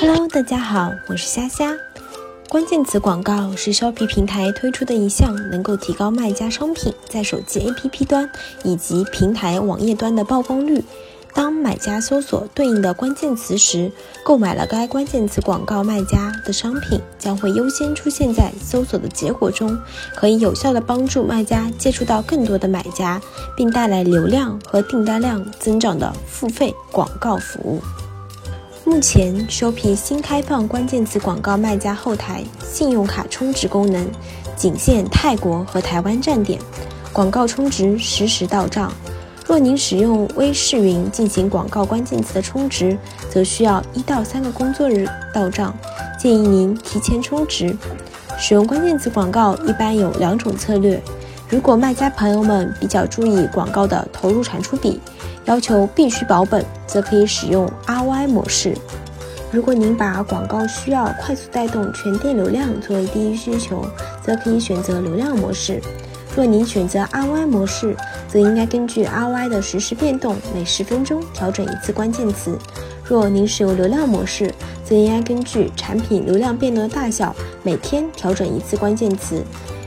Hello，大家好，我是虾虾。关键词广告是 Shopee 平台推出的一项能够提高卖家商品在手机 APP 端以及平台网页端的曝光率。当买家搜索对应的关键词时，购买了该关键词广告卖家的商品将会优先出现在搜索的结果中，可以有效的帮助卖家接触到更多的买家，并带来流量和订单量增长的付费广告服务。目前，Shopee 新开放关键词广告卖家后台信用卡充值功能，仅限泰国和台湾站点，广告充值实时到账。若您使用微视云进行广告关键词的充值，则需要一到三个工作日到账，建议您提前充值。使用关键词广告一般有两种策略，如果卖家朋友们比较注意广告的投入产出比，要求必须保本，则可以使用 ROI 模式。如果您把广告需要快速带动全店流量作为第一需求，则可以选择流量模式。若您选择 RY 模式，则应该根据 RY 的实时变动，每十分钟调整一次关键词；若您使用流量模式，则应该根据产品流量变动的大小，每天调整一次关键词。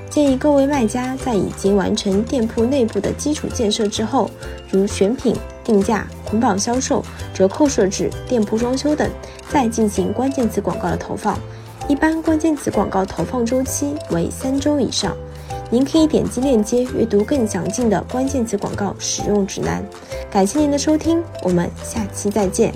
建议各位卖家在已经完成店铺内部的基础建设之后，如选品、定价、捆绑销售、折扣设置、店铺装修等，再进行关键词广告的投放。一般关键词广告投放周期为三周以上。您可以点击链接阅读更详尽的关键词广告使用指南。感谢您的收听我们下期再见。